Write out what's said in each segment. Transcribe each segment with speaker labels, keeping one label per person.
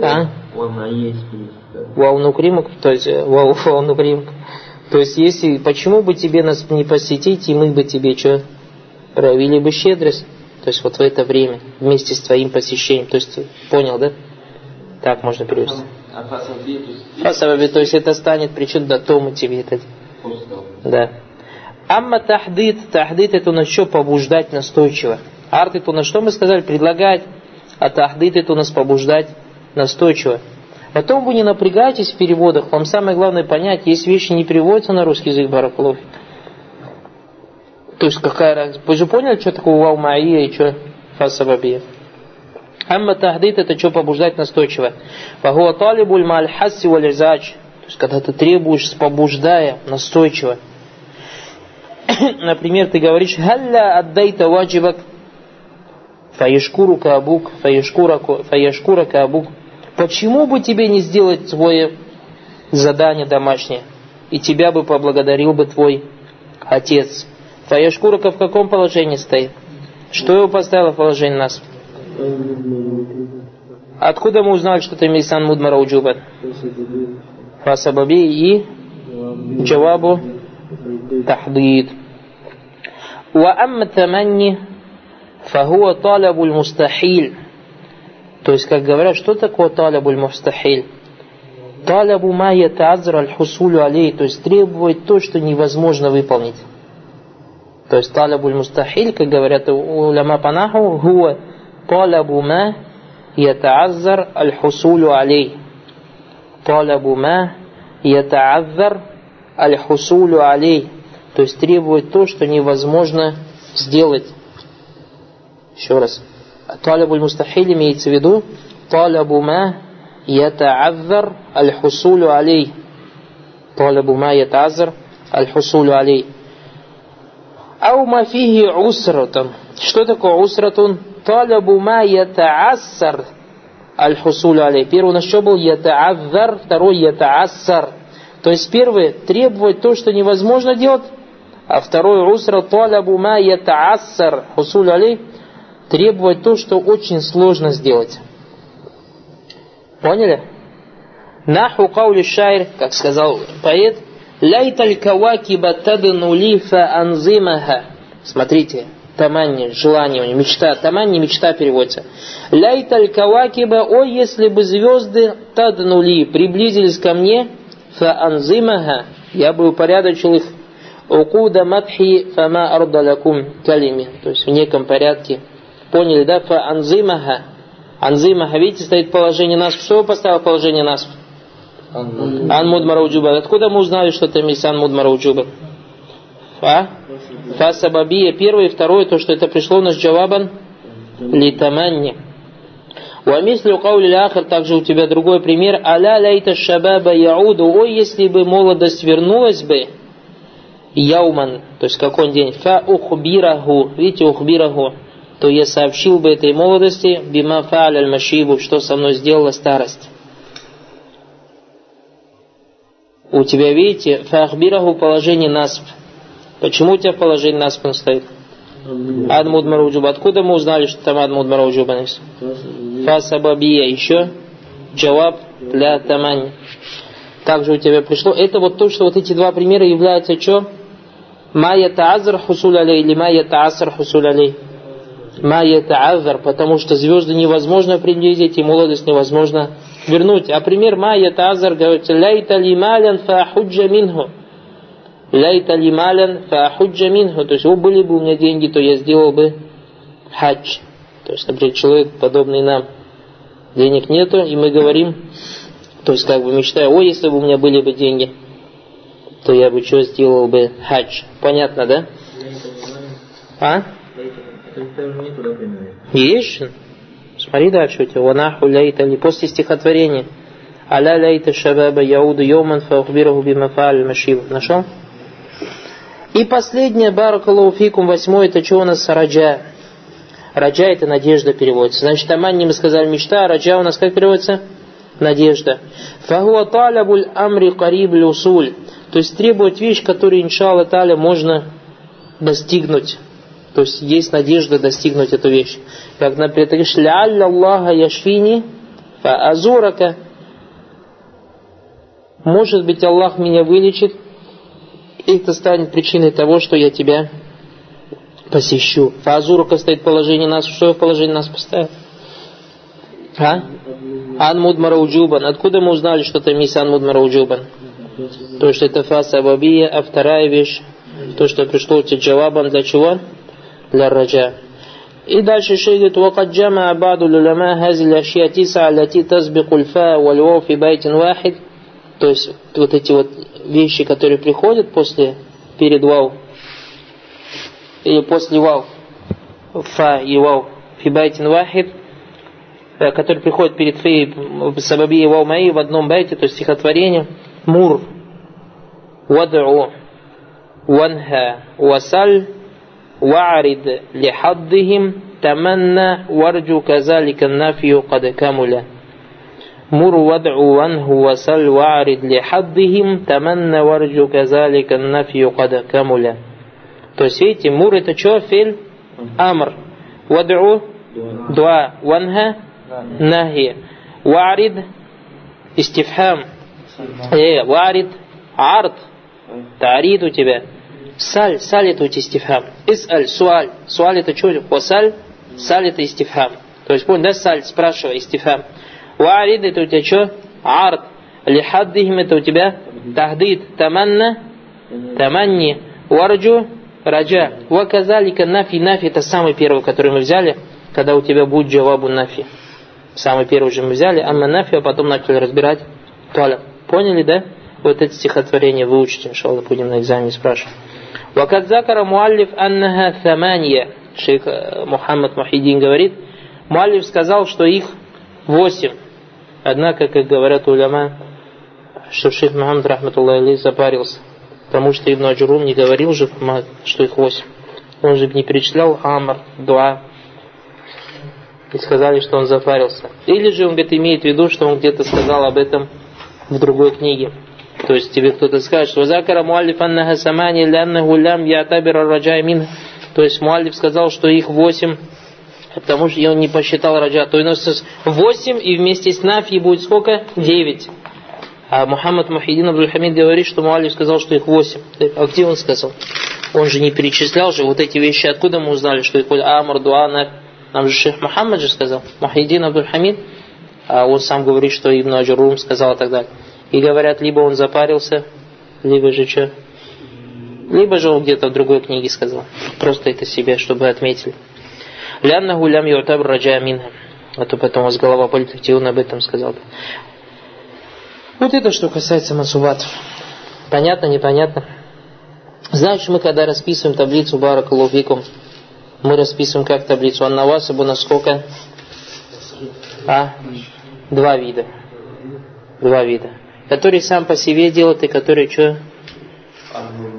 Speaker 1: А? Ваунукримак, то есть э, ваунукримак. То есть, если, почему бы тебе нас не посетить, и мы бы тебе что, проявили бы щедрость? То есть, вот в это время, вместе с твоим посещением. То есть, понял, да? Так можно перевести. Фасабаби, то есть, это станет причиной до тому тебе это. Да. Амма тахдид, тахдид это на что побуждать настойчиво. Арт это на что мы сказали, предлагать, а тахдид это у нас побуждать настойчиво. Потом вы не напрягайтесь в переводах, вам самое главное понять, есть вещи не переводятся на русский язык Баракулов. То есть какая разница? Вы же поняли, что такое вау маия и что фасабабия? Амма тахдид это что побуждать настойчиво. Фахуа талибуль маль хасси вализач. То есть когда ты требуешь, побуждая настойчиво. Например, ты говоришь, «Халля отдайта ваджибак, фаешкурука абук, фаешкурака абук» Почему бы тебе не сделать свое задание домашнее, и тебя бы поблагодарил бы твой отец? Твоя шкура в каком положении стоит? Что его поставило в положение нас? Откуда мы узнали, что ты Мейсан Мудмара Уджубат? Фасабаби и Джавабу Тахдид. وأما التمني فهو طلب المستحيل то есть, как говорят, что такое талабуль мустахиль? Талабу ма ятаазр аль хусулю алей, то есть требовать то, что невозможно выполнить. То есть талабуль мустахиль, как говорят уляма панаху, хуа талабу ма ятаазар аль хусулю алей. Талабу ма ятаазар аль хусулю алей. То есть требовать то, что невозможно сделать. Еще раз талябуль мустахиль имеется в виду талябу ма ятааввар аль хусулю алей. Талябу ма ятааввар аль хусулю алей. Ау ма фихи усратун. Что такое усратун? Талябу ма ятаассар аль хусулю алей. Первый у нас что был? Ятааввар. Второй ятаассар. То есть первое, требовать то, что невозможно делать. А второй усра талябу ма ятаассар хусулю алей требовать то, что очень сложно сделать. Поняли? Наху каули шайр, как сказал поэт, Лайталь кавакиба тадну лифа анзимаха. Смотрите, таманни, желание у него, мечта. Таманни, мечта переводится. Лайталь кавакиба, о, если бы звезды таднули, приблизились ко мне, фа анзимаха, я бы упорядочил их укуда матхи фама ардалакум калими. То есть в неком порядке Поняли, да? Фа анзимаха. Анзимаха, видите, стоит положение нас. Что поставил положение нас? Ан мудмара уджуба. Откуда мы узнали, что это мисан мудмара уджуба? Фа? Фа сабабия. Первое и второе, то, что это пришло у нас джавабан литаманни. Уамислю каули ахр, также у тебя другой пример. Аля лайта шабаба яуду. Ой, если бы молодость вернулась бы, яуман, то есть какой день, фа ухбираху, видите, ухбираху, то я сообщил бы этой молодости бима фа'аль аль-машибу, что со мной сделала старость. У тебя, видите, фахбираху положение насб. Почему у тебя в положении насб стоит? Адмуд Маруджуба. Откуда мы узнали, что там Адмуд Маруджуба? Фасабабия. Еще джаваб для тамани. Также у тебя пришло. Это вот то, что вот эти два примера являются что? Майя таазр хусуль алей или майя тааср хусуль алей. Ма ятаазар, потому что звезды невозможно приблизить и молодость невозможно вернуть. А пример ма ятаазар говорится, ляйта лималян фаахуджа минху. Ляйта лималян фаахуджа минху. То есть, о, были бы у меня деньги, то я сделал бы хадж. То есть, например, человек, подобный нам, денег нету, и мы говорим, то есть, как бы мечтаю, о, если бы у меня были бы деньги, то я бы что сделал бы хадж. Понятно, да? А? Есть. Смотри дальше у тебя. Ванаху ляйта ли после стихотворения. Аля ляйта шабаба яуду йоман фаухбираху бимафаль машив. Нашел? И последнее, баракаллаху фикум, восьмое, это что у нас раджа? Раджа это надежда переводится. Значит, Аманни мы сказали мечта, а раджа у нас как переводится? Надежда. Фахуа талябуль амри кариб усуль. То есть требовать вещь, которую, иншалла таля, можно достигнуть. То есть есть надежда достигнуть эту вещь. Как, например, ты говоришь, «Лялля Аллаха яшфини Фаазурака. Может быть, Аллах меня вылечит, и это станет причиной того, что я тебя посещу. Фаазурака стоит положение нас. Что в положении нас поставил? А? Ан мудмара уджубан. Откуда мы узнали, что там есть ан мудмара уджубан? То, что это фаса абабия, а вторая вещь, то, что пришло у тебя джавабан для чего? Для раджа. И дальше шейх говорит, وقد جمع بعض العلماء هذه الأشياء تسعة التي تسبق الفاء والواو في بيت واحد то есть вот эти вот вещи, которые приходят после, перед вау, или после вау, фа и вау, фибайтин вахид, который приходит перед фей сабаби и вау маи в одном байте, то есть стихотворение, мур, вад'у, ванха, васаль, وأعرض لحظهم تمنى وارجو كذلك النفي قد كمل مر وادع وانه وسل واعرض لحظهم تمنى وارجو كذلك النفي قد كمل То есть, видите, мур это что? Филь? Амр. Вадру? Дуа. Ванха? Нахи. Варид? Истифхам. Э, варид? Ард. Тарид у тебя. Саль, саль это истифхам. Исаль, суаль. Суаль это что? Васаль, саль это истифхам. То есть, понял, да, саль, спрашивай, истифхам. Уарид это у тебя что? Ард. Лихаддихим это у тебя тахдид. Таманна, таманни. Варджу, раджа. Ваказалика нафи. Нафи это самый первый, который мы взяли, когда у тебя будет джавабу нафи. Самый первый же мы взяли, амма нафи, а потом начали разбирать. Поняли, да? Вот это стихотворение выучите, иншаллах, будем на экзамене спрашивать. Вакад закара муаллиф аннаха тhamания. Шейх э, Мухаммад Мухиддин говорит, Муаллиф сказал, что их восемь. Однако, как говорят уляма, что шейх Мухаммад Рахматуллах запарился. Потому что Ибн Аджурум не говорил же, что их восемь. Он же не перечислял أمر, دعاء. И сказали, что он запарился. Или же он говорит, имеет в виду, что он где-то сказал об этом в другой книге. То есть тебе кто-то скажет, что ذكر المؤلف أنها ثمان لأنه لم يعتبر الرجاء من. То есть مؤلف сказал, что их восемь, потому что он не посчитал رجاء. То есть восемь и вместе с نفي будет сколько? Девять. А Мухаммад Мухиддин Абдульхамид говорит, что مؤلف сказал, что их восемь. А где он сказал? Он же не перечислял же вот эти вещи. Откуда мы узнали, что их أمر, دعاء, نفي? Нам же шейх Мухаммад же сказал. Мухиддин Абдульхамид. А он сам говорит, что Ибн Аджурум сказал и так далее. И говорят, либо он запарился, либо же что? Либо же он где-то в другой книге сказал. Просто это себе, чтобы отметили. لأنه لم يعتبر الرجاء منها. А то потом у вас голова болит, где он об этом сказал. Вот это что касается масуватов. Понятно, непонятно? Значит, мы когда расписываем таблицу Баракалуфикум, мы расписываем как таблицу Аннавасабу на сколько? А? Два вида. Два вида который сам по себе делает и который что?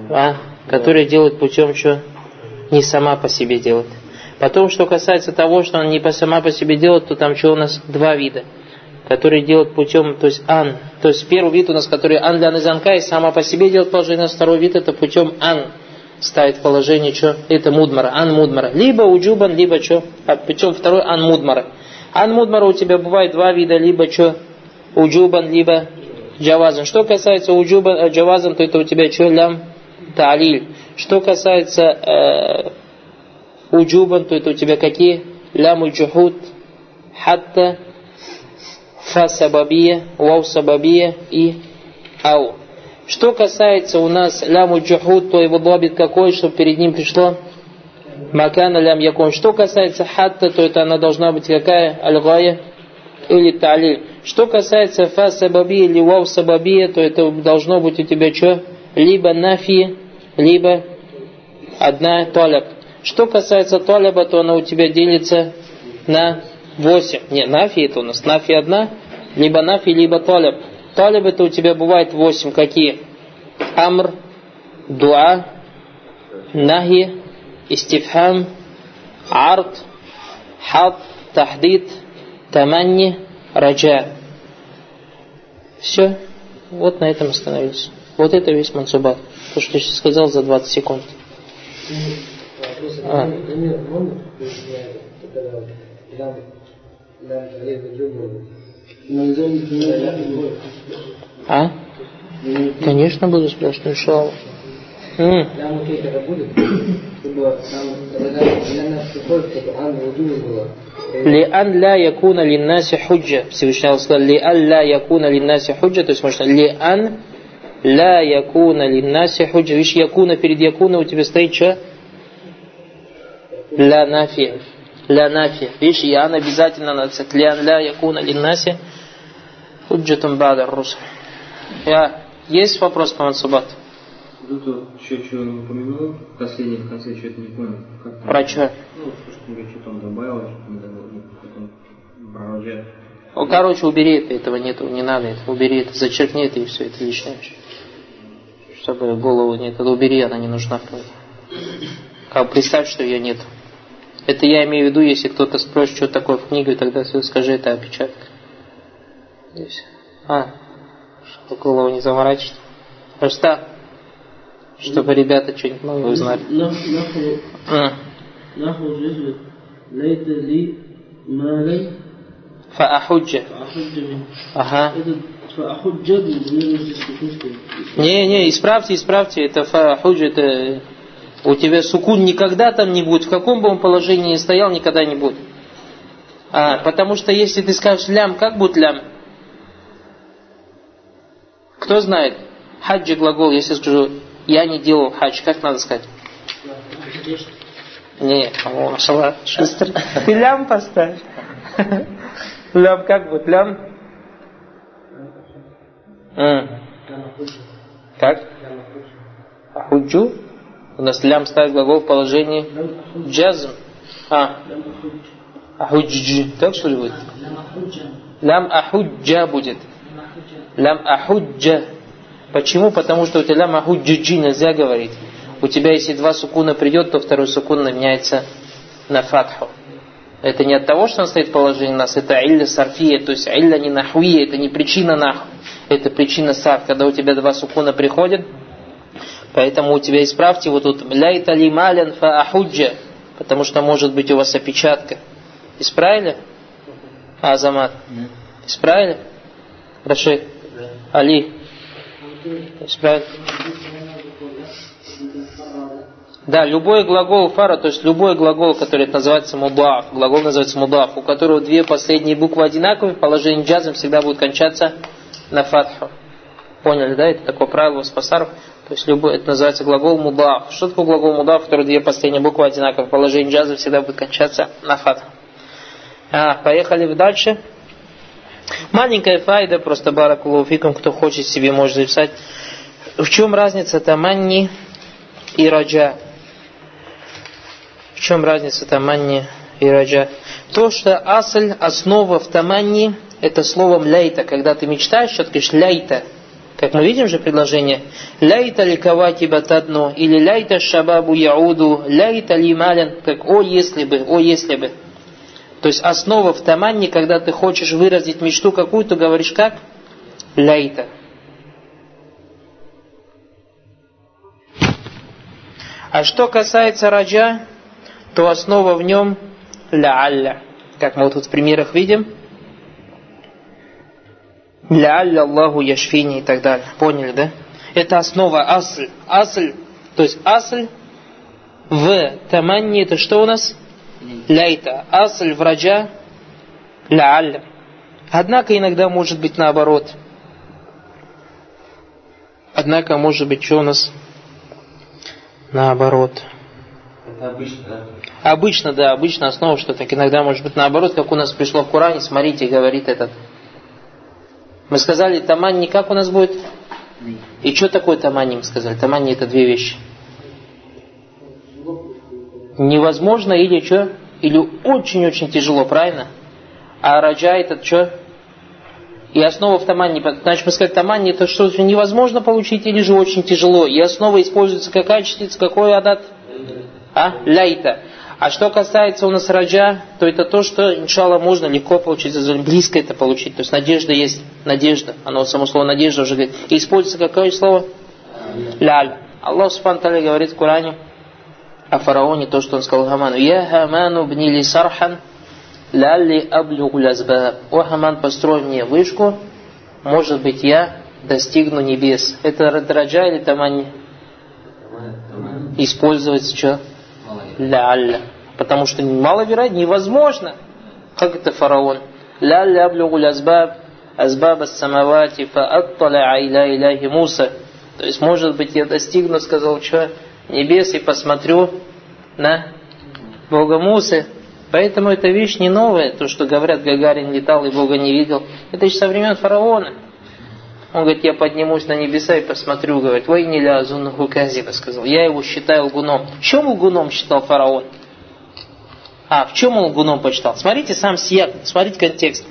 Speaker 1: А? Который делает путем что? Не сама по себе делает. Потом, что касается того, что он не по сама по себе делает, то там что у нас? Два вида. Который делает путем, то есть ан. То есть первый вид у нас, который ан для низанка и сама по себе делает положение, второй вид это путем ан ставит положение, что это мудмара, ан мудмара. Либо уджубан, либо что, а причем второй ан мудмара. Ан мудмара у тебя бывает два вида, либо что, уджубан, либо джавазан. Что касается уджуба э, джавазан, то это у тебя что лям талиль. Что касается э, уджубан, то это у тебя какие? Лям джухуд, хатта, фа сабабия, вау сабабия и ау. Что касается у нас ляму джухуд, то его лобит какой, чтобы перед ним пришло макана лям якун. Что касается хатта, то это она должна быть какая? Аль-гая или талиль. Что касается фа сабабия или вау сабабия, то это должно быть у тебя что? Либо нафи, либо одна таляб. Что касается талаба, то она у тебя делится на 8. Не, нафи это у нас. Нафи одна, либо нафи, либо таляб. Талиб это у тебя бывает 8. Какие? Амр, дуа, нахи, истифхам, арт, хад, тахдид, таманни, раджа. Все. Вот на этом остановился. Вот это весь мансубат. То, что я сейчас сказал за 20 секунд. А. А? Конечно, буду спрашивать, иншаллах. М. Лиан ля якуна линнаси худжа. Всевышний Аллах сказал, лиан ля якуна линнаси худжа, то есть можно лиан ля якуна линнаси худжа. Видишь, якуна перед якуна у тебя стоит что? Ля нафи. Ля нафи. Видишь, ян обязательно надо сказать. Лиан ля якуна линнаси худжатун бада русуль. Я... Есть вопрос по мансубату?
Speaker 2: Тут еще что он упомянул, последний в конце что-то не понял. Как
Speaker 1: Про что?
Speaker 2: Ну, что он говорит, что там добавил, что там добавил, потом продолжает.
Speaker 1: Ну, короче, убери это, этого нету, не надо это, убери это, зачеркни это и все, это лишнее. Чтобы голову нет, это убери, она не нужна. Как представь, что ее нет. Это я имею в виду, если кто-то спросит, что такое в книге, тогда скажи, это опечатка. Здесь. А, чтобы голову не заморачивать. Просто чтобы ребята что-нибудь новое узнали. Фаахуджа. Ага. Не, не, исправьте, исправьте. Это фаахуджа, это у тебя сукун никогда там не будет, в каком бы он положении ни стоял, никогда не будет. А, потому что если ты скажешь лям, как будет лям? Кто знает? Хаджи глагол, если скажу я не делал хадж, как надо сказать? Не, машалла, шустер. Ты лям поставь. Лям как будет? Лям? Как? Худжу? У нас лям ставит глагол в положении джазм. А. Ахуджи. Так что ли будет? Лям ахуджа будет. Лям ахуджа. Почему? Потому что у тебя лям ахуджи нельзя говорить. У тебя, если два сукуна придет, то второй сукун меняется на фатху. Это не от того, что он стоит в положении нас, это илля сарфия, то есть илля не нахуия, это не причина наху, это причина сарф, когда у тебя два сукуна приходят, поэтому у тебя исправьте вот тут ляйта ли малян фа ахуджа, потому что может быть у вас опечатка. Исправили? Азамат? Исправили? Рашид? Али? Да, любой глагол фара, то есть любой глагол, который называется мудаф, глагол называется мудаф, у которого две последние буквы одинаковые, положение джазм всегда будет кончаться на фатху. Поняли, да? Это такое правило у спасаров. То есть любой, это называется глагол мудаф. Что такое глагол мудаф, у которого две последние буквы одинаковые, положение джазм всегда будет кончаться на фатху. А, поехали дальше. Маленькая файда, просто баракулуфикум, кто хочет себе может записать. В чем разница таманни и раджа? В чем разница таманни и раджа? То, что асль, основа в таманни, это словом ляйта. Когда ты мечтаешь, что ты говоришь ляйта. Как мы видим же предложение. Ляйта ли кавати батадну, или ляйта шабабу яуду, ляйта ли малян, как о если бы, о если бы. То есть основа в таманне, когда ты хочешь выразить мечту какую-то, говоришь как? Ляйта. А что касается раджа, то основа в нем ля-алля. Как мы вот тут в примерах видим. Ля-алля Аллаху яшфини и так далее. Поняли, да? Это основа асль. Асль, то есть асль в таманне это что у нас? Ляйта. Асль в раджа ля-алля. Однако иногда может быть наоборот. Однако может быть что у нас? Наоборот.
Speaker 2: Это обычно, да?
Speaker 1: Обычно, да, обычно основа, что так иногда может быть наоборот, как у нас пришло в Коране, смотрите, говорит этот. Мы сказали, таманни как у нас будет? И что такое таманни, мы сказали? Таманни это две вещи. Невозможно или что? Или очень-очень тяжело, правильно? А раджа это что? И основа в таманне, значит, мы сказали, таманни это что невозможно получить или же очень тяжело. И основа используется какая частица, какой адат? А? Ляйта. А что касается у нас раджа, то это то, что, иншалла, можно легко получить, близко это получить. То есть надежда есть, надежда. Оно само слово надежда уже говорит. И используется какое слово? Ляль. Аллах Субхану говорит в Коране о фараоне, то, что он сказал Хаману. Я Хаману бнили сархан Лалли аблюгу лязбаб. О Хаман, построй мне вышку, может быть я достигну небес. Это драджа или тамани? Использовать что? Лялля. Потому что маловероятно, невозможно. Как это фараон? Лялля аблюгу лязбаб, азбаб самавати фаатталя иля иляхи Муса. То есть, может быть, я достигну, сказал, что небес и посмотрю на Бога Мусы. Поэтому эта вещь не новая, то, что говорят, Гагарин летал и Бога не видел. Это еще со времен фараона. Он говорит, я поднимусь на небеса и посмотрю, говорит, вой не лязун хуказиба, сказал. Я его считаю лгуном. В чем лгуном считал фараон? А, в чем он лгуном почитал? Смотрите сам сияк, смотрите контекст.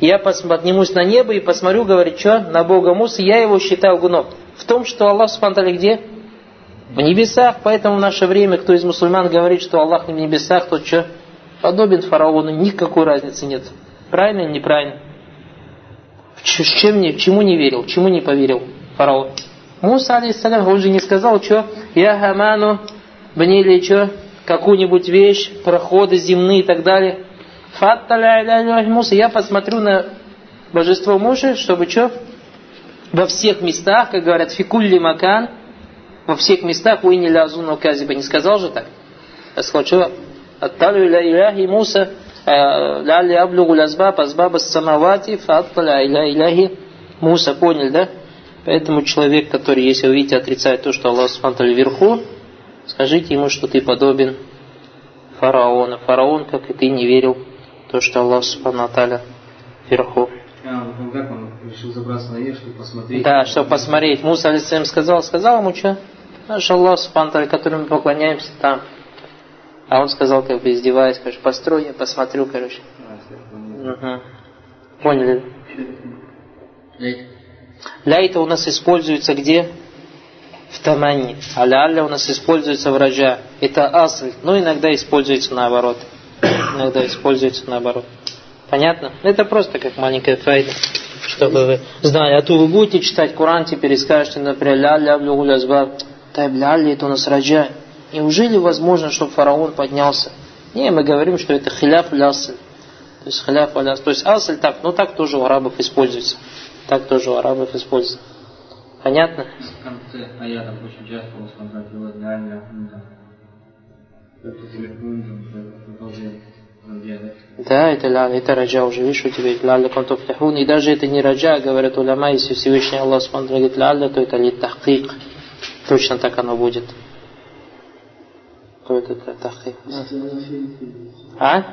Speaker 1: Я поднимусь на небо и посмотрю, говорит, что, на Бога Мусы, я его считаю лгуном. В том, что Аллах Субтитры где? В небесах, поэтому в наше время, кто из мусульман говорит, что Аллах не в небесах, тот что? подобен фараону, никакой разницы нет. Правильно или неправильно? С чем не, чему не верил, чему не поверил фараон? Муса, алейхиссалям, он же не сказал, что я хаману, мне или что, какую-нибудь вещь, проходы земные и так далее. Муса, я посмотрю на божество Муши, чтобы что? Во всех местах, как говорят, фикулли макан, во всех местах, уйни лазуна казиба, не сказал же так? Что Атталю иля иляхи Муса, ляли аблюгу лазбаб, азбаба самавати, фатталя иля иляхи Муса. Поняли, да? Поэтому человек, который, если вы видите, отрицает то, что Аллах Субтитры вверху, скажите ему, что ты подобен фараону. Фараон, как и ты, не верил в то, что Аллах Субтитры вверху.
Speaker 2: А, ну как он решил забраться наверх, чтобы посмотреть?
Speaker 1: Да, чтобы посмотреть. Муса алейсалям сказал, сказал ему что? Наш Аллах которому мы поклоняемся там. А он сказал, как бы издеваясь, короче, построй, я посмотрю, короче. Угу. Поняли? Ляйта у нас используется где? В тамани. А ляля у нас используется в раджа. Это асль, но иногда используется наоборот. Иногда используется наоборот. Понятно? Это просто как маленькая файда, чтобы вы знали. А то вы будете читать Коран, теперь скажете, например, ля-ля, ля это у нас раджа. Неужели возможно, чтобы фараон поднялся? Не, мы говорим, что это хиляф лясль. То есть хиляф лясль. То есть асль так, ну так тоже у арабов используется. Так тоже у арабов используется. Понятно?
Speaker 2: В конце аятов очень часто он смотрит его реально, ну
Speaker 1: да, это ля, это раджа уже, видишь, у тебя ля контуфляхун. И даже это не раджа, говорят уляма, если Всевышний Аллах смотрит, ля, то это ли тахкик. Точно так оно будет. Кто это тахкик? А?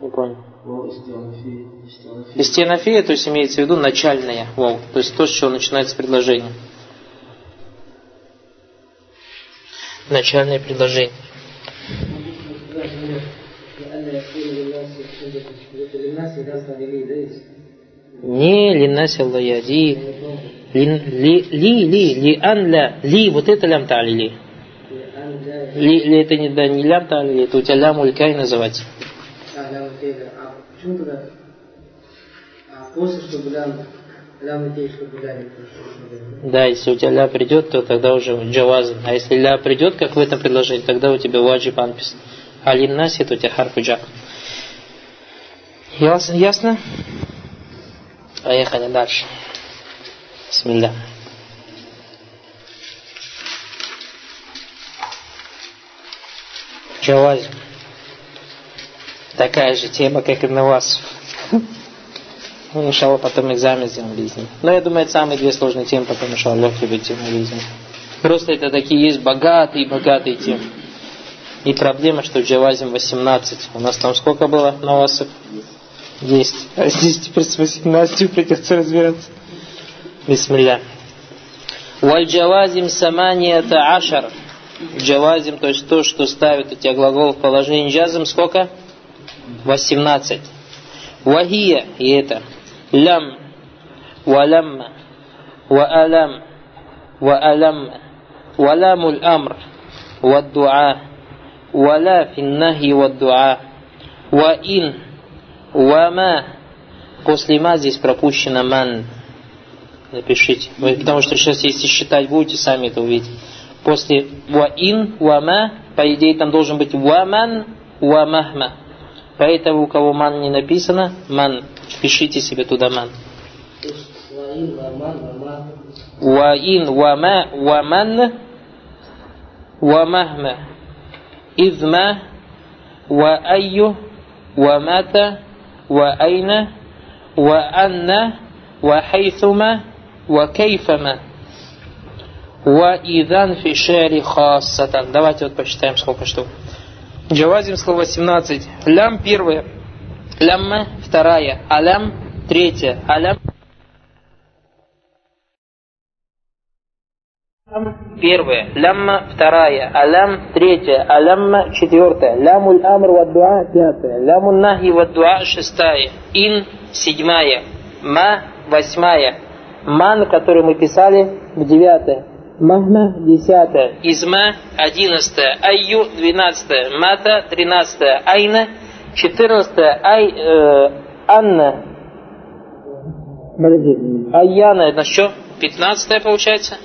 Speaker 1: Не понял. Истианафия, то есть имеется в виду начальная вау, то есть то, с чего начинается предложение. Начальное предложение. Не линнаси яди. Ли, ли, ли, ли, ан ля, ли, вот это лям тали ли. Ли, это не, да, не лям тали, это у тебя лям улькай называется.
Speaker 3: Почему тогда? А после, чтобы лям, лям чтобы ля не
Speaker 1: Да, если у тебя ля придет, то тогда уже джаваз. А если ля придет, как в этом предложении, тогда у тебя ваджиб анпис. А линнаси, то у тебя харфу джак. Ясно? Ясно? Поехали дальше. Бисмилля. Джаваз. Такая же тема, как и на вас. Ну, иншалла, потом экзамен сделаем без них. Но я думаю, это самые две сложные темы, потом, иншалла, легкие темы без них. Просто это такие есть богатые-богатые темы. И проблема, что в Джавазим 18. У нас там сколько было на вас? 10. А здесь теперь с 18 придется разбираться. Бисмилля. Валь джавазим саманията ашар. Джавазим, то есть то, что ставит у тебя глагол в положении джазм, сколько? 18. Вахия, и это. Лям, валямма, ваалам, ваалямма, валамуль амр, ваддуа, валя финнахи ваддуа, ваин, Уама. После ма здесь пропущено ман. Напишите. Вы, потому что сейчас, если считать будете, сами это увидеть. После уаин, уама, по идее, там должен быть уаман, уамахма. Поэтому, у кого ман не написано, ман. Пишите себе туда ман.
Speaker 3: Уаин, уама, уаман,
Speaker 1: уамахма. Изма, уаайю, уамата, إذ ما وأي ومتى وأين وأن وحيثما وكيفما وإذا في الشعر خاصة Давайте вот посчитаем сколько штук. Джавазим слово 17. Лям первое. Лямма вторая. Алям третья. Алям Первое. Лямма вторая. Алям третья. Алямма четвертая. Лямуль амр ва дуа пятая. Лямуль нахи ва дуа шестая. Ин седьмая. Ма восьмая. Ман, который мы писали, в девятое. Махна десятая. Изма одиннадцатая. Айю двенадцатая. Мата тринадцатая. Айна четырнадцатая. Ай э, Анна. Подожди. Айяна это что? Пятнадцатая получается.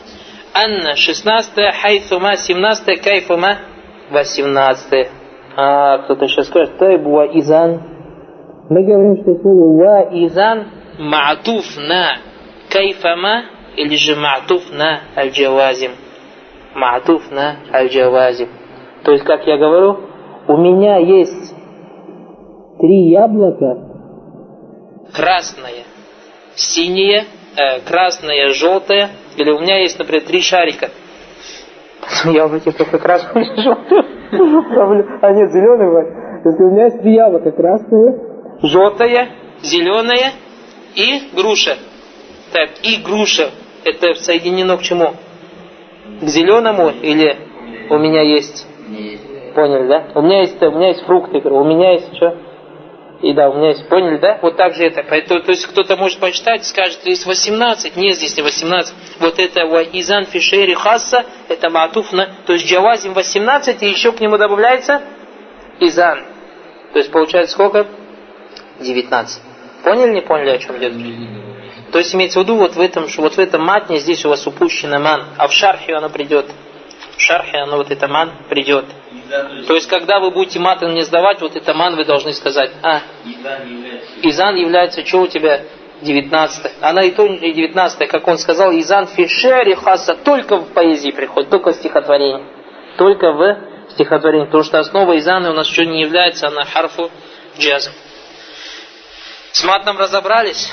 Speaker 1: Анна 16 Хайфума 17 Кайфума 18 А, кто-то сейчас скажет, то Ва Изан. Мы говорим, что слово Ва Изан Ма'туф на Кайфама или же Ма'туф на Аль-Джавазим. Ма'туф на Аль-Джавазим. То есть, как я говорю, у меня есть три яблока. Красное, синее, э, красное, желтое, или у меня есть, например, три шарика. Яблоки только красные. А нет, зеленые бывают. Если у меня есть три яблока, красное, желтое, зеленое и груша. Так, и груша. Это соединено к чему? К зеленому или у меня есть? Поняли, да? У меня есть, у меня есть фрукты, у меня есть что? И да, у меня есть, поняли, да? Вот так же это. Поэтому, то есть кто-то может почитать, скажет, есть 18. Нет, здесь не 18. Вот это изан фишери хасса, это матуфна. То есть джавазим 18, и еще к нему добавляется изан. То есть получается сколько? 19. Поняли, не поняли, о чем идет? То есть имеется в виду, вот в этом, вот в этом матне здесь у вас упущено ман, а в шархе оно придет. В шархе оно вот это ман придет. То есть, когда вы будете мatan не сдавать, вот это ман вы должны сказать, а, Изан является, что у тебя 19 Она и то не 19 как он сказал, Изан фишери хаса только в поэзии приходит, только в стихотворении. Только в стихотворении. Потому что основа Изана у нас что не является, она харфу джаза. С матном разобрались.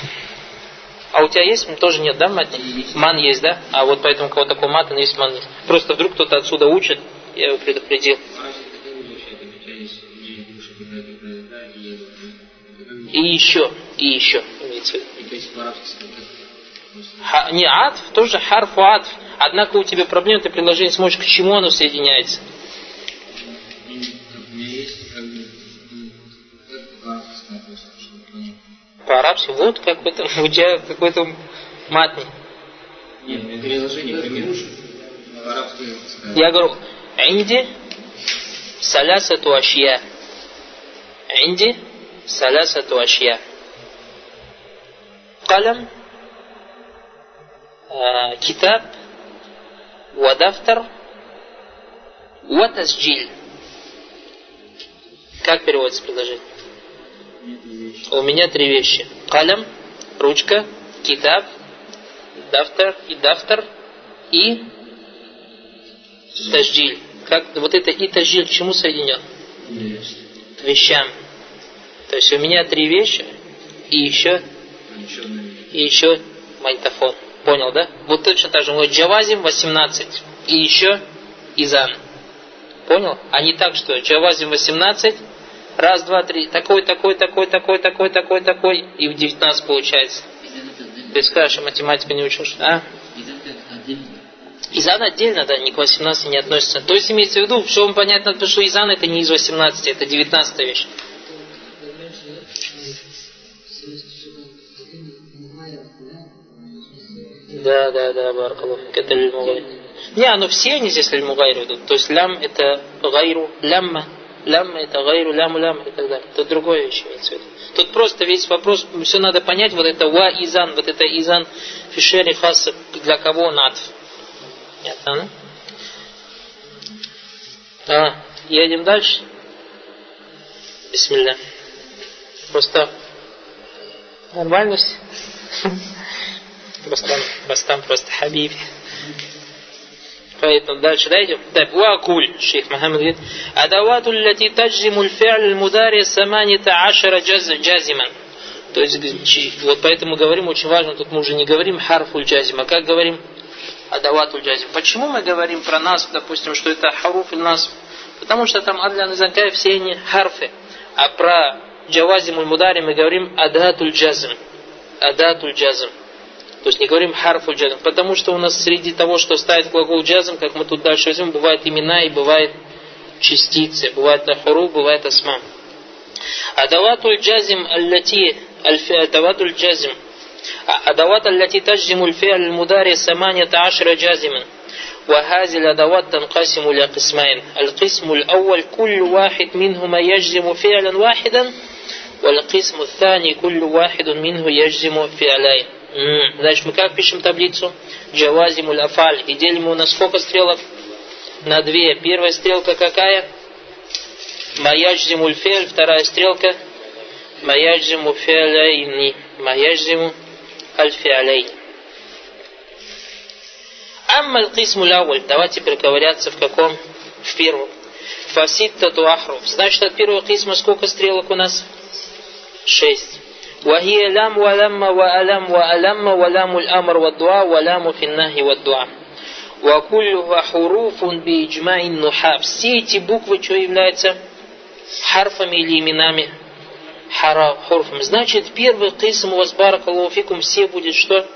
Speaker 1: А у тебя есть? Тоже нет, да, мат? Ман есть, да? А вот поэтому у кого такой матан есть, ман. Просто вдруг кто-то отсюда учит, я его предупредил. И еще, и еще. Ха, не атф, тоже харфу атф. Однако у тебя проблема, ты предложение сможешь, к чему оно соединяется. по-арабски, вот какой-то муджа, какой-то матни.
Speaker 2: Нет, ну, переложение примерно.
Speaker 1: Я говорю, инди саляса туашья. Инди саляса туашья. Калям, «Э, китаб, вадафтар, ватасджиль. Как переводится предложение? У меня три вещи. Калям, ручка, китаб, дафтар и дафтар и таждиль. Как вот это и таждиль к чему соединен? К вещам. То есть у меня три вещи и еще и еще магнитофон. Понял, да? Вот точно так же. Вот Джавазим 18 и еще Изан. Понял? А не так, что Джавазим 18, раз, два, три, такой, такой, такой, такой, такой, такой, такой, и в 19 получается. Ты скажешь, а математику не учишь, а? Изан отдельно, да, не к 18 не относится. То есть имеется в виду, что вам понятно, то, что Изан это не из 18, это 19 вещь. Да, да, да, Баракалуф. Это лильмугайр. Не, оно все они здесь лильмугайр идут. То есть лям это гайру, лямма. Лямма это гайру, ляму, лям и так далее. Это другое вещь имеется в виду. Тут просто весь вопрос, все надо понять, вот это ва изан, вот это изан фишери хаса, для кого атф. Понятно? А, едем дальше. Бисмилля. Просто нормальность. Бастам, Бастам просто Хабиби. Поэтому дальше дойдем. Так, вакуль, шейх Мухаммад говорит, адавату лати таджиму фи'л мудари саманита ашара джазиман. То есть, вот поэтому говорим, очень важно, тут мы уже не говорим харфуль джазим, а как говорим адаватуль джазим. Почему мы говорим про нас, допустим, что это харуф нас? Потому что там адлян и все они харфы. А про джавазимуль мудари мы говорим адатуль джазм. Адатуль джазм. То есть не говорим харфуль джазм. Потому что у нас среди того, что ставит глагол джазм, как мы тут дальше возьмем, бывают имена и бывают частицы. Бывает ахуру, бывает асма. Адаватуль джазм аллати адаватуль джазм أدوات التي تجزم الفعل المضارع ثمانية عشر جازما وهذه الأدوات تنقسم إلى قسمين القسم الأول كل واحد منهما يجزم فعلا واحدا والقسم الثاني كل واحد منه يجزم فعلين Значит, мы как пишем таблицу? Джавазимуль афаль. И делим у нас сколько стрелок? На две. Первая стрелка какая? Маяджзимуль фель. Вторая стрелка. Маяджзиму феляйни. Маяджзиму аль-фиалейни. Амма аль-кисму лауль. Давайте перековыряться в каком? В первом. Фаситтату ахруф. Значит, от первого кисма сколько стрелок у нас? Шесть. وهي لام ولم وألم وألم ولام الأمر والدعاء ولام في النهي والدعاء وكلها حروف بإجماع النحاة все эти буквы что являются харфами или именами харфами значит первый кисм у вас баракаллаху все будет что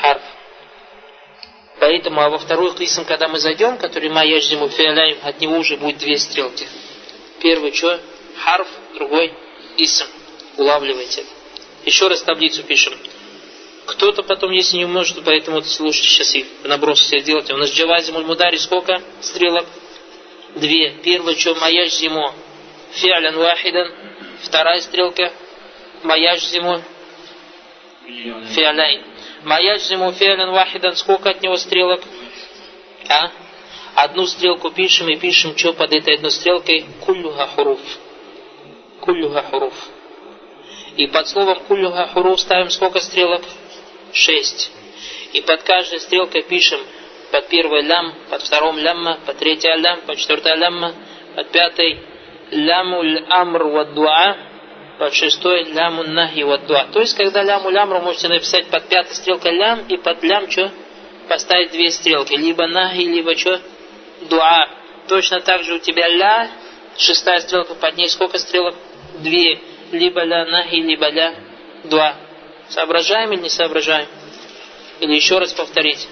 Speaker 1: харф Поэтому, а во второй кисм, когда мы зайдем, который ма яждиму фиаляем, от него уже будет две стрелки. Первый что? Харф, другой исм. Улавливайте. Еще раз таблицу пишем. Кто-то потом, если не может, поэтому вот слушайте, сейчас и наброс все сделайте. У нас джавазим мудари сколько стрелок? Две. Первое, что маяж зиму фиалян вахидан. Вторая стрелка маяж зиму фиаляйн. Маяджиму фиален вахидан, сколько от него стрелок? А? Одну стрелку пишем и пишем, что под этой одной стрелкой? Куллюха хуруф. Куллюха хуруф. И под словом куллюха хуруф ставим сколько стрелок? Шесть. И под каждой стрелкой пишем под первой лям, под втором лямма, под третьей лям, под четвертой лямма, под пятой лямуль амр ва дуа, под шестой ляму нахи вот дуа. То есть, когда ляму лямру можете написать под пятой стрелкой лям и под лям что? Поставить две стрелки. Либо нахи, либо что? Дуа. Точно так же у тебя ля, шестая стрелка, под ней сколько стрелок? Две. Либо ля нахи, либо ля дуа. Соображаем или не соображаем? Или еще раз повторить?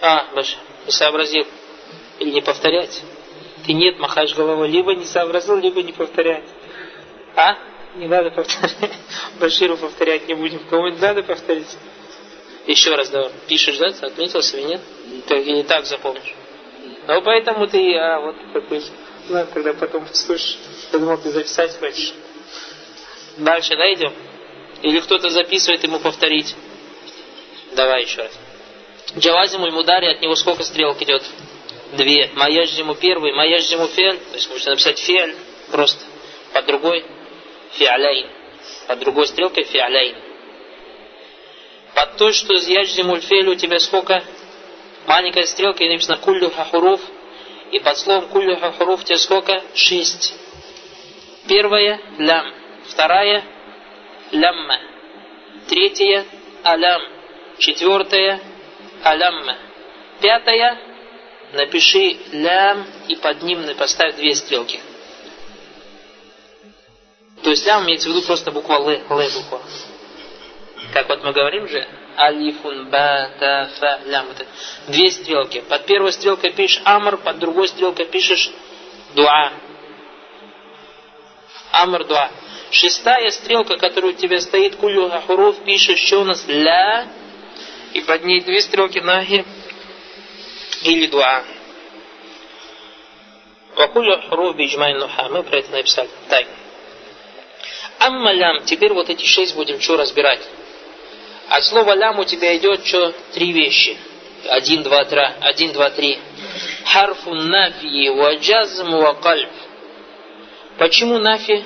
Speaker 1: А, Баша, не сообразил. Или не повторять? Ты нет, махаешь головой. Либо не сообразил, либо не повторять. А? Не надо повторять. Баширу повторять не будем. Кому-нибудь надо повторить? Еще раз давай. Пишешь, да? Отметился или нет? Ты или так запомнишь? Ну, поэтому ты, а, вот такой. Ладно, тогда потом слушаешь. Я думал, ты записать хочешь. Дальше, да? Или кто-то записывает ему повторить? Давай еще раз. Джавазиму и Мудари, от него сколько стрелок идет? две. Маяждиму первый, маяждиму фель, то есть можно написать фель просто, под другой фиаляйн, под другой стрелкой фиаляйн. Под то, что яждиму фель у тебя сколько? Маленькая стрелка, и написано куллю хахуруф, и под словом куллю хахуруф тебе сколько? Шесть. Первая – лям, вторая – лямма, третья – алям, четвертая – алямма, пятая – напиши лям и под ним поставь две стрелки. То есть лям имеется в виду просто буква Л, Л буква. Как вот мы говорим же, алифун, ба, та, фа, лям. Это две стрелки. Под первой стрелкой пишешь амр, под другой стрелкой пишешь дуа. Амр, дуа. Шестая стрелка, которая у тебя стоит, кулю хуруф, пишешь, что у нас ля, и под ней две стрелки нахи, или дуа. Вакуля хуруф биджмай нуха. Мы про это написали. Так. Амма лям. Теперь вот эти шесть будем что разбирать. От слова лям у тебя идет что? Три вещи. Один, два, три. Один, два, три. харфу нафи ва джазм. Почему нафи?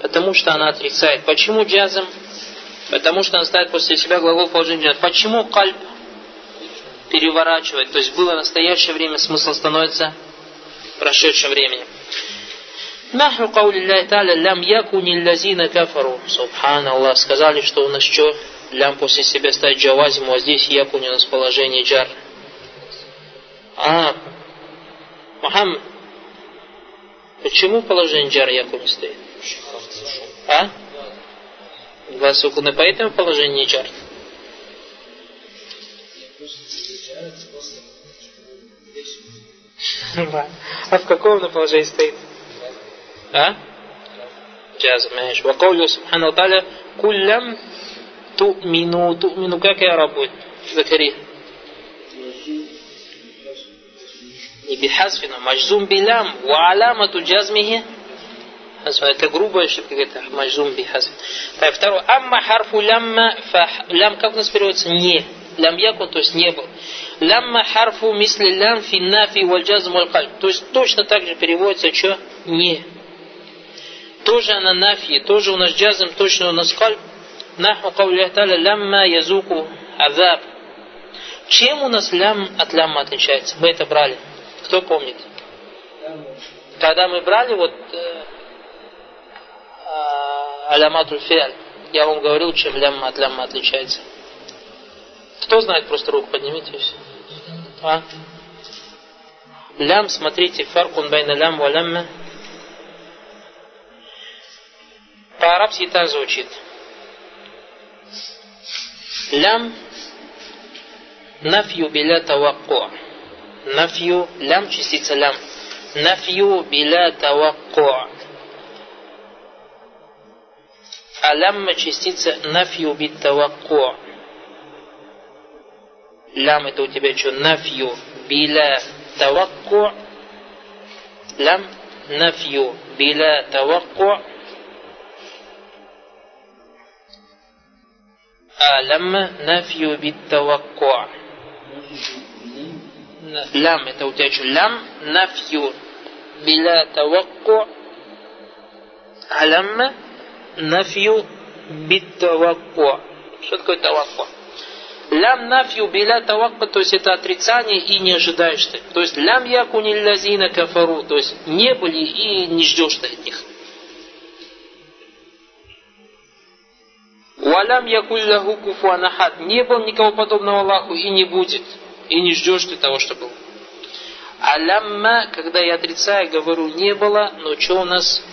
Speaker 1: Потому что она отрицает. Почему джазм? Потому что она ставит после себя глагол положения. Почему кальб? Переворачивать. То есть было настоящее время, смысл становится прошедшим временем. Наху каули лям якуни лазина кафару. Субханаллах. Сказали, что у нас что? лям после себя ставить джавазиму, а здесь якун у нас положение джар. А, махам, почему положение джар якун стоит? А? Два сукуна, поэтому положение джар. А в каком на положении стоит? А? Джазм, знаешь. Вакаулю, субхану таля, кулям Ту'мину, ту'мину, какая работа? Закари, Не бихасфина, маджзум билям, ва аламату джазмихи. Это грубая ошибка, это маджзум бихасфин. Так, второе. Амма харфу лямма, фа, лям как у нас переводится? Не. Лям якун, то есть не был. Лямма харфу мисли лям фи нафи валь джазм То есть точно так же переводится, что? Не. Тоже она нафи, тоже у нас джазм, точно у нас кальб, Наху кауля таля лямма язуку азаб. Чем у нас лям от лямма отличается? Мы это брали. Кто помнит? Когда мы брали вот э, а, аляматуль я вам говорил, чем лямма от лямма отличается. Кто знает, просто руку поднимите. А? Лям, смотрите, фаркун байна лям ва лямма. По-арабски так звучит. Лям нафью биля тавакку. Нафью лям частица лям. Нафью биля тавакку. А лямма частица нафью бит тавакку. Лям это у тебя что? Нафью биля тавакку. Лям нафью биля тавакку. Алям нафью биттавакку. Лям, это у тебя еще лям, нафью биля тавакку. Алям нафью биттавакку. Что такое тавакку? Лям нафью биля тавакку, то есть это отрицание и не ожидаешь ты. То есть лям якуни лазина кафару, то есть не были и не ждешь ты от них. Валям якулляху куфуан ахад. Не был никого подобного Аллаху и не будет. И не ждешь ты того, что был. Алямма, когда я отрицаю, говорю, не было, но что у нас?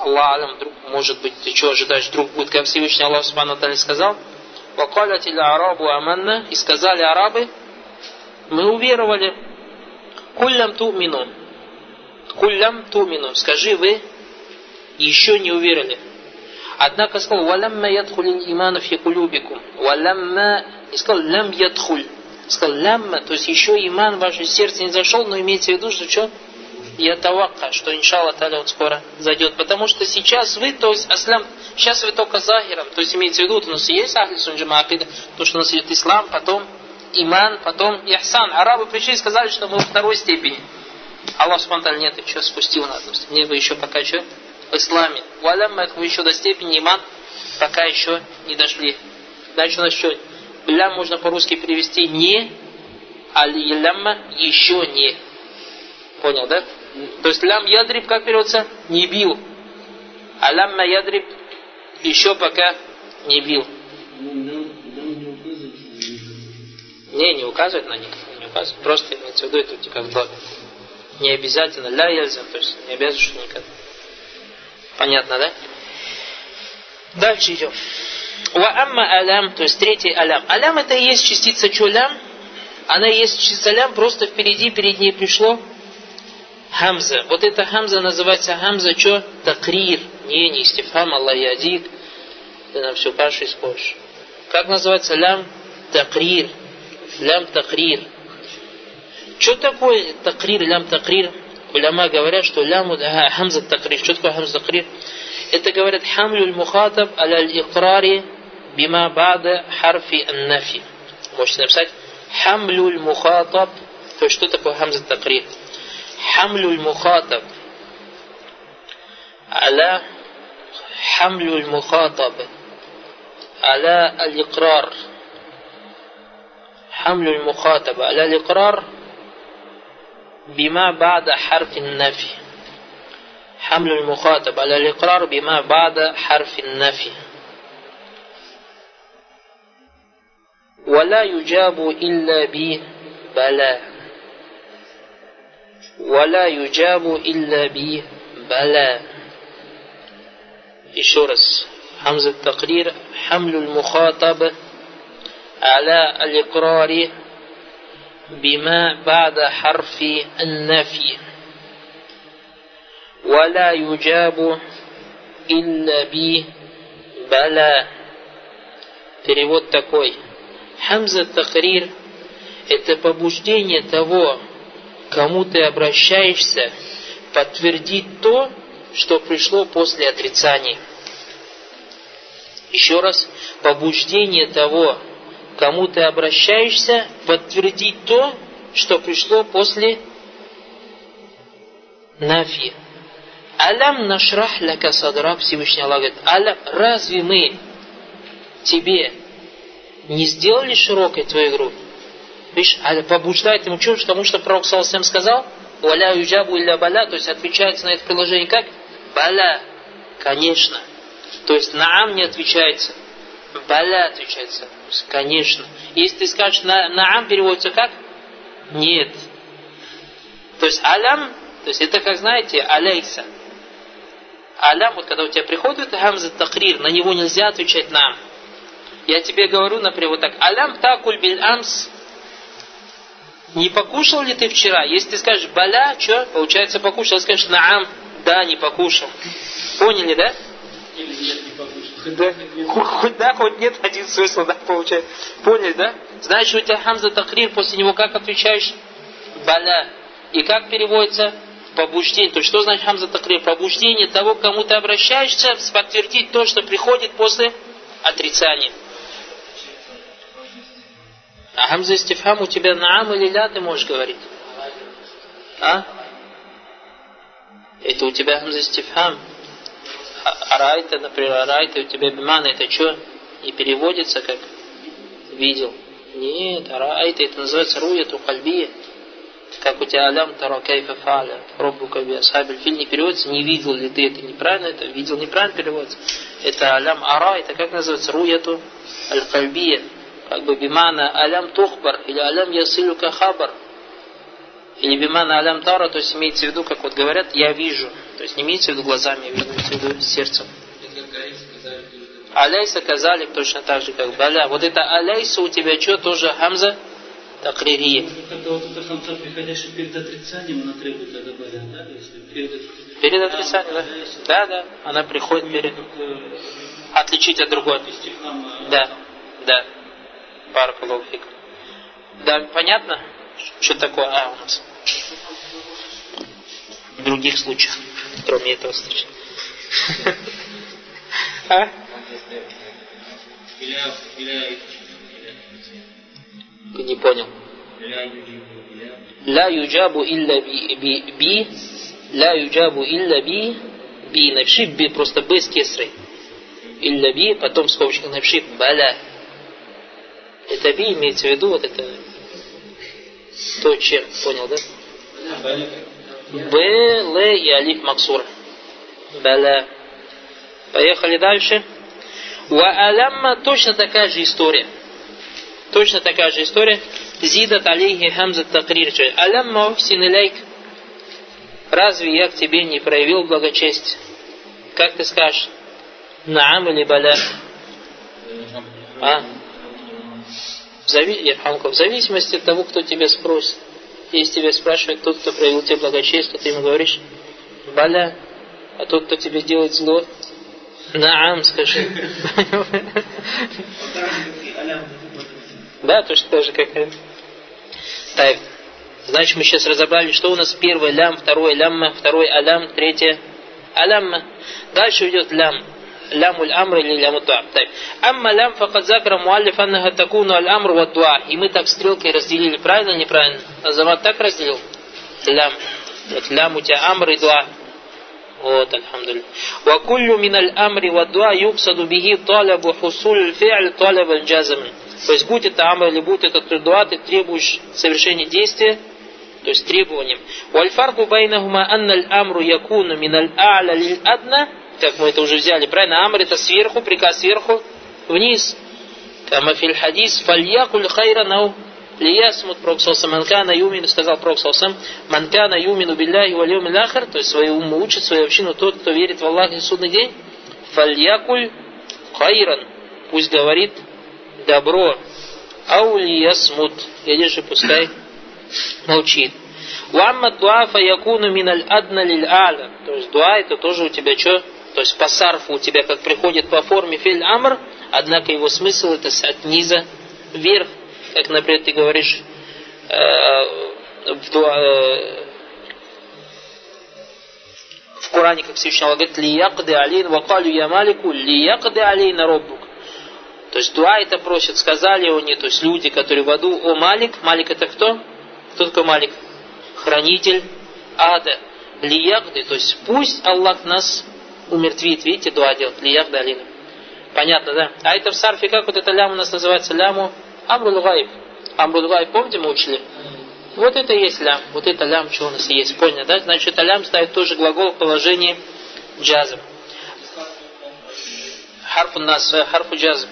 Speaker 1: Аллах алям, вдруг, может быть, ты что ожидаешь, вдруг будет, как Всевышний Аллах Субхану сказал, Вакалят арабу аманна, и сказали арабы, мы уверовали, куллям тумину, куллям тумину, скажи вы, еще не уверовали. Однако сказал, «Валямма ядхулин иману фи кулюбикум». «Валямма» и сказал, «Лям ядхуль». Сказал, «Лямма», то есть еще иман в ваше сердце не зашел, но имеется в виду, что что? Я тавакка, что иншалла таля вот скоро зайдет. Потому что сейчас вы, то есть аслам, сейчас вы только захиром, то есть имеется в виду, у нас есть ахли сунджима акида, то, что у нас идет ислам, потом иман, потом ихсан. Арабы пришли и сказали, что мы во второй степени. Аллах спонтанно нет, что спустил на одну Мне бы еще пока что в исламе. Валямма мы еще до степени иман пока еще не дошли. Дальше у нас что? Лям можно по-русски перевести не, а лямма еще не. Понял, да? То есть лям ядриб как переводится? Не бил. А лямма ядриб еще пока не бил. Не, не указывает на них. Не указывает. Просто имеется в виду это типа в Не обязательно. Ля то есть не обязательно, что никогда. Понятно, да? Дальше идем. Ва амма алям, то есть третий алям. Алям это и есть частица чулям. Она и есть частица алям, просто впереди, перед ней пришло хамза. Вот эта хамза называется хамза что? Такрир. Не, не истифам, Аллах ядик. Ты нам все кашу испортишь. Как называется лям? Такрир. Лям такрир. Что такое такрир, лям такрир? Уляма говорят, что ляму хамза такрир. Что такое хамза такрир? Это говорят хамлюль мухатаб аля икрари бима бада харфи нафи. Можете написать хамлюль мухатаб То есть что такое хамза такрир? Хамлю мухатаб على حمل المخاطب على الإقرار حمل المخاطب على الإقرار بما بعد حرف النفي حمل المخاطب على الإقرار بما بعد حرف النفي ولا يجاب إلا ببلا ولا يجاب إلا ببلا еще раз حمزة التقرير حمل المخاطب على الإقرار بما بعد حرف النفي ولا يجاب إلا ببلا Перевод такой. Хамза Тахрир – это побуждение того, кому ты обращаешься, подтвердить то, что пришло после отрицания. Еще раз, побуждение того, кому ты обращаешься, подтвердить то, что пришло после нафи. Алям нашрах ляка садрак, Всевышний Аллах говорит, Алям, разве мы тебе не сделали широкой твою грудь? Видишь, побуждает ему чушь, потому что пророк Саласам сказал, «Валя юджабу илля баля», то есть отвечается на это приложение как? Баля, конечно. То есть наам не отвечается. Баля отвечается. Конечно. Если ты скажешь на, наам переводится как? Нет. То есть алям, то есть это как знаете, алейса. Алям, вот когда у тебя приходит хамза такрир, на него нельзя отвечать нам. Я тебе говорю, например, вот так, алям такуль биль амс, не покушал ли ты вчера? Если ты скажешь баля, что? Получается покушал. Если скажешь наам, да, не покушал. Поняли, да?
Speaker 2: Или нет, не покушал.
Speaker 1: Да. Хоть да, хоть нет, один смысл, да, получается. Поняли, да? Значит, у тебя хамза такрир, после него как отвечаешь? Баля. И как переводится? Побуждение. То есть, что значит хамза такрир? Побуждение того, к кому ты обращаешься, подтвердить то, что приходит после отрицания. А хамза истифхам у тебя наам или ля ты можешь говорить? А? Это у тебя хамза истифхам. Арайта, например, арайта, у тебя бимана, это что? И переводится как видел. Нет, арайта, это называется руяту кальбия. Как у тебя алям тара кайфа фаля, роббука би асхабиль фильм не переводится, не видел ли ты это неправильно, это видел неправильно переводится. Это алям ара, это как называется руяту аль-кальбия как бы бимана алям тухбар или алям ясилюка хабар или бимана алям тара, то есть имеется в виду, как вот говорят, я вижу. То есть не имеется в виду глазами, имеется в виду сердцем. Аляйса казалик точно так же, как баля. Вот это аляйса у тебя что, тоже хамза такририя.
Speaker 2: Приходящая перед отрицанием, да? Перед
Speaker 1: отрицанием, да? Да, да. Она приходит перед... Отличить от другой. Да, да. Баракалуфик. Да, понятно? Что такое А у нас? В других случаях, кроме этого случая. А? Не понял. Ла юджабу илля би, би, ла юджабу илля би би напиши би просто б с кесрой илля би потом в скобочках напиши баля это би имеется в виду вот это то, чем, понял, да? Б, Л и Алиф Максур. Баля. Поехали дальше. Ва алямма точно такая же история. Точно такая же история. Зидат алейхи хамза такрир. Алямма ухсин илейк. Разве я к тебе не проявил благочестие? Как ты скажешь? Наам или баля? А? В, в зависимости от того, кто тебя спросит. Если тебя спрашивает тот, кто проявил тебе благочестие, ты ему говоришь «Баля», а тот, кто тебе делает зло, «Наам», скажи. Да, точно так же, как. Так, значит, мы сейчас разобрали, что у нас первое лям, второе лямма, второй алям, третье алямма. Дальше идет лям. Ляму амр или. Амма лям факад закра муаллиф аннаха такуну аль амр ва дуа. И мы так стрелкой разделили, правильно или неправильно? Азамат так разделил? Лям. Вот лям у тебя амр и дуа. Вот, альхамдулилля. Амри ва дуа юксаду бихи талабу хусуль фи'ль талаб аль джазм. То есть, будь это амр или будь это дуа, ты требуешь совершения действия, то есть требованием. Байнахума анналь амру якуну миналь а'ля лиль адна, как мы это уже взяли, правильно? Амр это сверху, приказ сверху, вниз. Кама филь хадис, фальякуль хайра нау лиясмут проксалсам манкана юмин, сказал проксалсам, манкана юмину билляхи вальюм ляхар, то есть свою уму учит, свою общину тот, кто верит в Аллах и судный день, фальякуль хайран, пусть говорит добро, аулиясмут, или же пускай молчит. Вамма дуа фаякуну миналь адна лиль аля. То есть дуа это тоже у тебя что? То есть по сарфу у тебя как приходит по форме филь амр, однако его смысл это от низа вверх. Как, например, ты говоришь э, в, э, в Коране, как Всевышний Аллах говорит, «Лиякды алейн вакалю я малику, лиякды алейна роббук». То есть дуа это просят, сказали они, то есть люди, которые в аду, о Малик, Малик это кто? Кто такой Малик? Хранитель ада. Лиягды, то есть пусть Аллах нас умертвит. Видите, дуа делает. Лиягды алина. Понятно, да? А это в сарфе как вот это лям у нас называется? Ляму Амрул Гайб. Помните, мы учили? Вот это и есть лям. Вот это лям, что у нас есть. Понял, да? Значит, это лям ставит тоже глагол в положении джазм. Харфу нас, харфу джазм.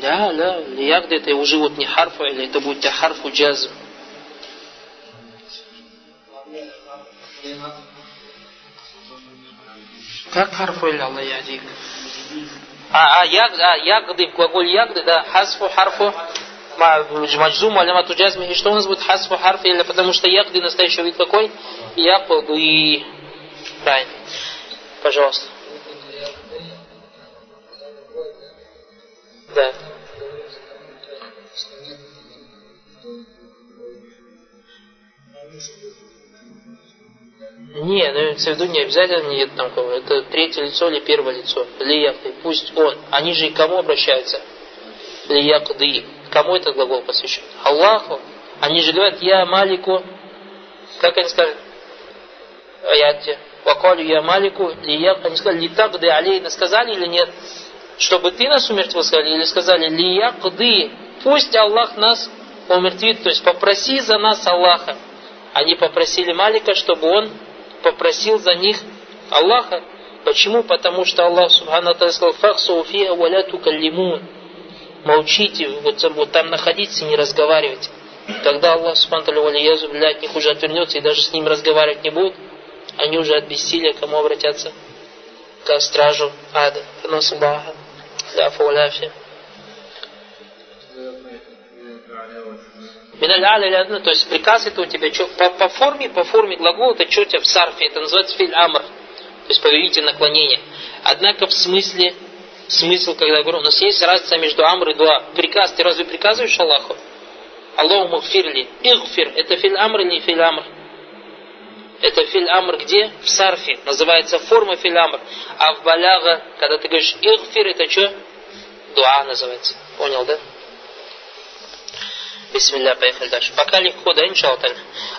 Speaker 1: Да, да, лиягда это уже вот не харфа, или это будет харфу джазм. Как харфу Аллах ядик? А, а, яг, а, ягды, глагол ягды, да, хасфу, харфу, маджзум, алямату джазми, и что у нас будет хасфу, харфу, или потому что ягды настоящий вид какой? Ягды, правильно. Пожалуйста. Да. Имеется в виду не обязательно нет там кого. Это третье лицо или первое лицо. Лиякды. Пусть он. Они же и к кому обращаются? Лиякды. Кому этот глагол посвящен? Аллаху. Они же говорят, я Малику. Как они скажут? Аяте. Вакалю я Малику. Лияк. Они сказали, литагды алейна. Сказали или нет? Чтобы ты нас умертвил, сказали. Или сказали, лиякды. Пусть Аллах нас умертвит. То есть попроси за нас Аллаха. Они попросили Малика, чтобы он попросил за них Аллаха. Почему? Потому что Аллах Субхану Тала сказал, «Фахсу фиа валя тукаллимун». Молчите, вот, вот там находиться, не разговаривайте. Тогда Аллах Субхану валиязу от них уже отвернется и даже с ним разговаривать не будет. Они уже от бессилия кому обратятся? К стражу ада. Насубаха. Да, фауляфия. Миналь или то есть приказ это у тебя что, по, по форме, по форме глагола это что у тебя в сарфе, это называется филь амр, то есть повелитель наклонения. Однако в смысле, смысл, когда я говорю, у нас есть разница между амр и дуа. Приказ, ты разве приказываешь Аллаху? Аллаху мухфирли, игфир, это филь амр или филь амр? Это филь амр где? В сарфе, называется форма филь амр. А в баляга, когда ты говоришь игфир, это что? Дуа называется. Понял, да? Бисмилля, поехали дальше. Пока легко, да, иншаллах.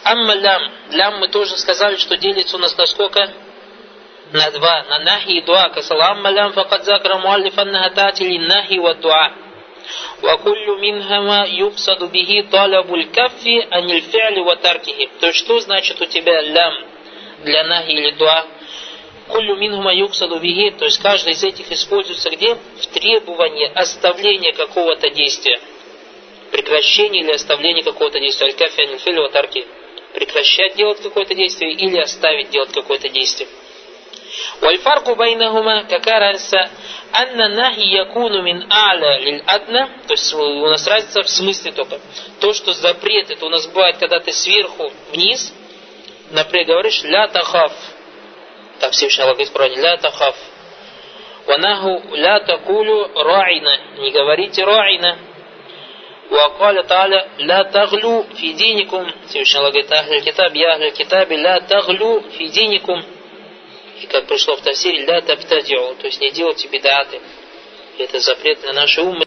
Speaker 1: Амма лям. Лям мы тоже сказали, что делится у нас на сколько? На два. На нахи и дуа. Касал амма лям факад закра муаллиф аннаха тати ли нахи ва дуа. وكل منهما يقصد به طلب الكف عن الفعل وتركه. То есть что значит у тебя лям для нахи или дуа? Куллю минхума юксаду бихи, то есть каждый из этих используется где? В требовании оставления какого-то действия прекращение или оставление какого-то действия. Аль-кафи анильфиль ватарки. Прекращать делать какое-то действие или оставить делать какое-то действие. Вальфарку байнахума, какая нахи якуну мин аля лиль адна, то есть у нас разница в смысле только. То, что запрет, это у нас бывает, когда ты сверху вниз, например, говоришь ля тахав. Так Всевышний Аллах говорит ля тахав. Ванаху ля такулю ра'ина. Не говорите ра'ина. وقال تعالى لا تغلو في دينكم Всевышний Аллах говорит, Ахль Китаб, я Ахль Китабе, لا تغلو في دينكم И как пришло в тафсире, ля таптадиу, то есть не делайте бедаты. Это запрет на наши умы.